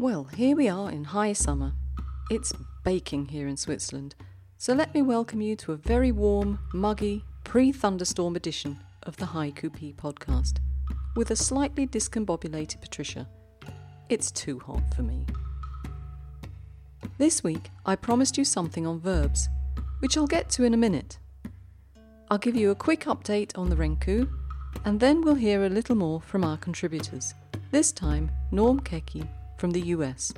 Well, here we are in high summer. It's baking here in Switzerland, so let me welcome you to a very warm, muggy, pre thunderstorm edition of the Haiku Pea podcast with a slightly discombobulated Patricia. It's too hot for me. This week, I promised you something on verbs, which I'll get to in a minute. I'll give you a quick update on the Renku, and then we'll hear a little more from our contributors. This time, Norm Keki from the US.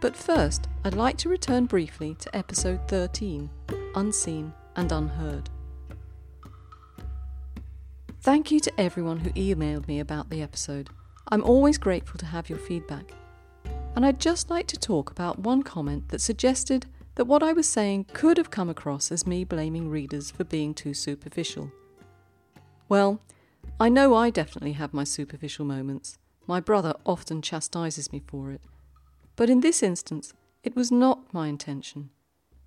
But first, I'd like to return briefly to episode 13 Unseen and Unheard. Thank you to everyone who emailed me about the episode. I'm always grateful to have your feedback. And I'd just like to talk about one comment that suggested that what I was saying could have come across as me blaming readers for being too superficial. Well, I know I definitely have my superficial moments. My brother often chastises me for it. But in this instance, it was not my intention.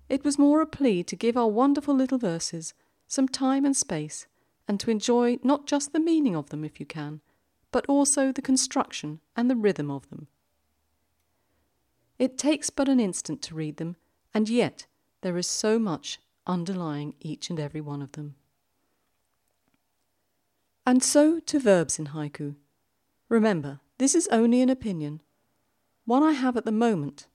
It was more a plea to give our wonderful little verses some time and space, and to enjoy not just the meaning of them if you can, but also the construction and the rhythm of them. It takes but an instant to read them, and yet there is so much underlying each and every one of them. And so to verbs in haiku. Remember, this is only an opinion, one I have at the moment.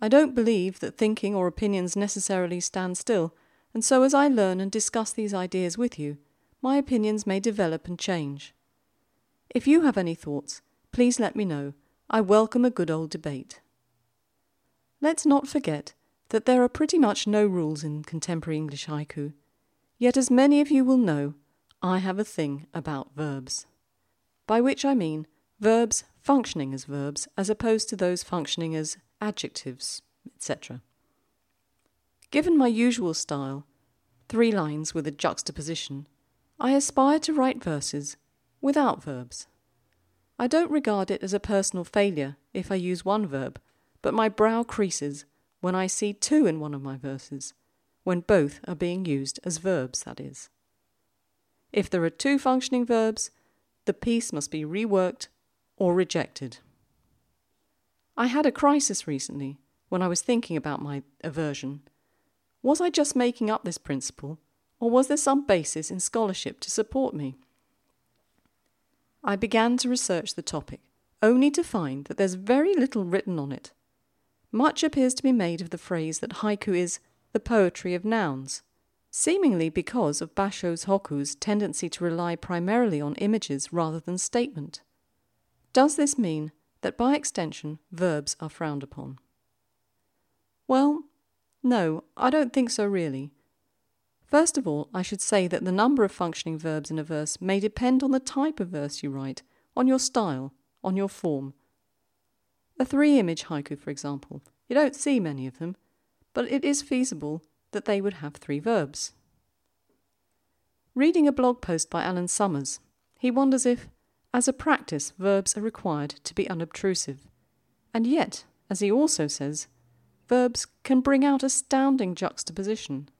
I don't believe that thinking or opinions necessarily stand still, and so as I learn and discuss these ideas with you, my opinions may develop and change. If you have any thoughts, please let me know. I welcome a good old debate. Let's not forget that there are pretty much no rules in contemporary English haiku, yet, as many of you will know, I have a thing about verbs by which I mean verbs functioning as verbs as opposed to those functioning as adjectives, etc. Given my usual style, three lines with a juxtaposition, I aspire to write verses without verbs. I don't regard it as a personal failure if I use one verb, but my brow creases when I see two in one of my verses, when both are being used as verbs, that is. If there are two functioning verbs, the piece must be reworked or rejected. I had a crisis recently when I was thinking about my aversion. Was I just making up this principle, or was there some basis in scholarship to support me? I began to research the topic, only to find that there's very little written on it. Much appears to be made of the phrase that haiku is the poetry of nouns, seemingly because of Basho's Hokku's tendency to rely primarily on images rather than statement. Does this mean that by extension verbs are frowned upon? Well, no, I don't think so really. First of all, I should say that the number of functioning verbs in a verse may depend on the type of verse you write, on your style, on your form. A three image haiku, for example, you don't see many of them, but it is feasible that they would have three verbs. Reading a blog post by Alan Summers, he wonders if, as a practice, verbs are required to be unobtrusive. And yet, as he also says, verbs can bring out astounding juxtaposition.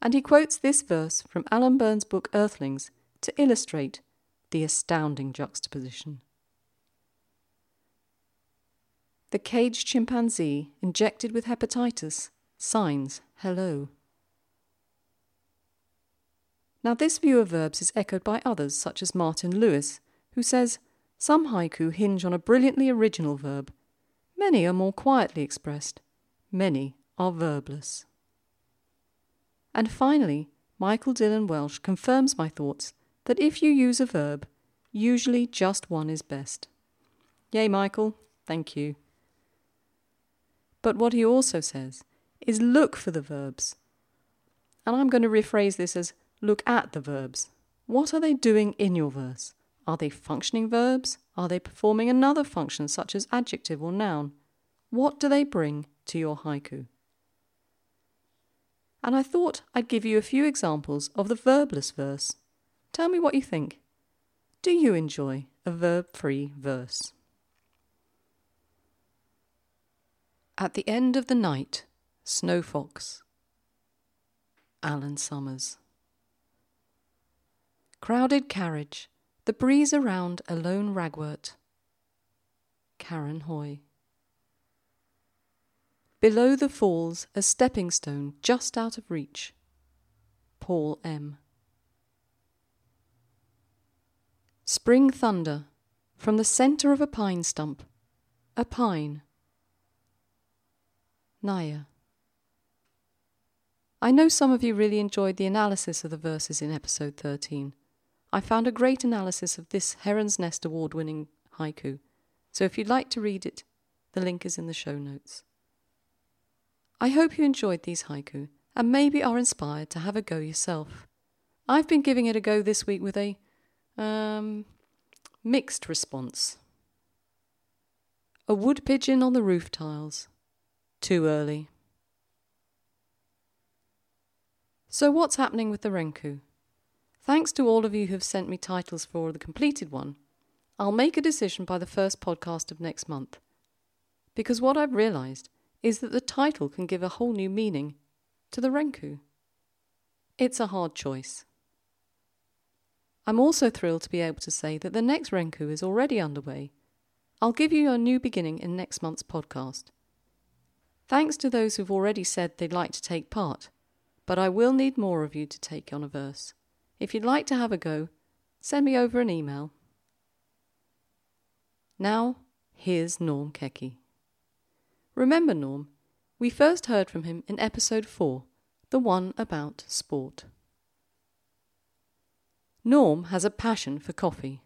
And he quotes this verse from Alan Burns' book Earthlings to illustrate the astounding juxtaposition. The caged chimpanzee injected with hepatitis signs hello. Now, this view of verbs is echoed by others, such as Martin Lewis, who says some haiku hinge on a brilliantly original verb. Many are more quietly expressed, many are verbless. And finally, Michael Dylan Welch confirms my thoughts that if you use a verb, usually just one is best. Yay, Michael, thank you. But what he also says is look for the verbs. And I'm going to rephrase this as Look at the verbs. What are they doing in your verse? Are they functioning verbs? Are they performing another function such as adjective or noun? What do they bring to your haiku? And I thought I'd give you a few examples of the verbless verse. Tell me what you think. Do you enjoy a verb free verse? At the end of the night, Snow Fox. Alan Summers. Crowded carriage, the breeze around a lone ragwort. Karen Hoy. Below the falls, a stepping stone just out of reach. Paul M. Spring thunder from the centre of a pine stump. A pine. Naya. I know some of you really enjoyed the analysis of the verses in episode 13. I found a great analysis of this Heron's Nest award winning haiku, so if you'd like to read it, the link is in the show notes. I hope you enjoyed these haiku and maybe are inspired to have a go yourself. I've been giving it a go this week with a um, mixed response. A wood pigeon on the roof tiles. Too early. So, what's happening with the Renku? Thanks to all of you who've sent me titles for the completed one, I'll make a decision by the first podcast of next month. Because what I've realised is that the title can give a whole new meaning to the Renku. It's a hard choice. I'm also thrilled to be able to say that the next Renku is already underway. I'll give you a new beginning in next month's podcast. Thanks to those who've already said they'd like to take part but I will need more of you to take on a verse. If you'd like to have a go, send me over an email. Now, here's Norm Kecky. Remember Norm? We first heard from him in episode 4, the one about sport. Norm has a passion for coffee.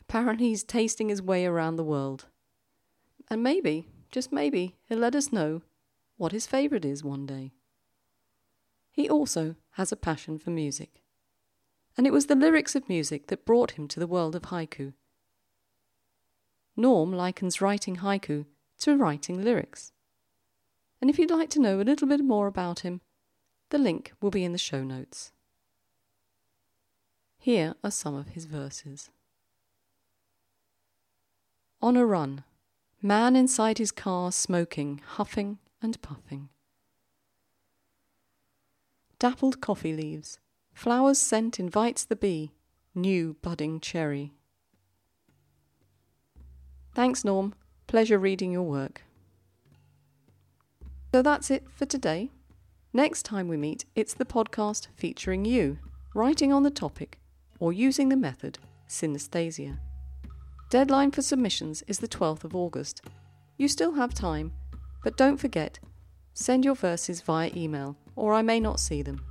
Apparently, he's tasting his way around the world. And maybe, just maybe, he'll let us know what his favourite is one day. He also has a passion for music. And it was the lyrics of music that brought him to the world of haiku. Norm likens writing haiku to writing lyrics. And if you'd like to know a little bit more about him, the link will be in the show notes. Here are some of his verses. On a run, man inside his car smoking, huffing and puffing dappled coffee leaves. Flower's scent invites the bee. New budding cherry. Thanks, Norm. Pleasure reading your work. So that's it for today. Next time we meet, it's the podcast featuring you, writing on the topic or using the method synesthesia. Deadline for submissions is the 12th of August. You still have time, but don't forget, send your verses via email or I may not see them.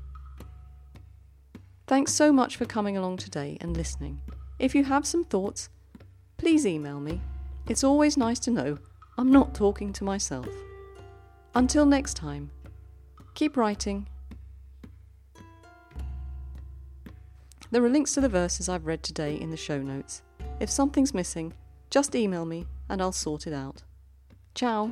Thanks so much for coming along today and listening. If you have some thoughts, please email me. It's always nice to know I'm not talking to myself. Until next time, keep writing. There are links to the verses I've read today in the show notes. If something's missing, just email me and I'll sort it out. Ciao!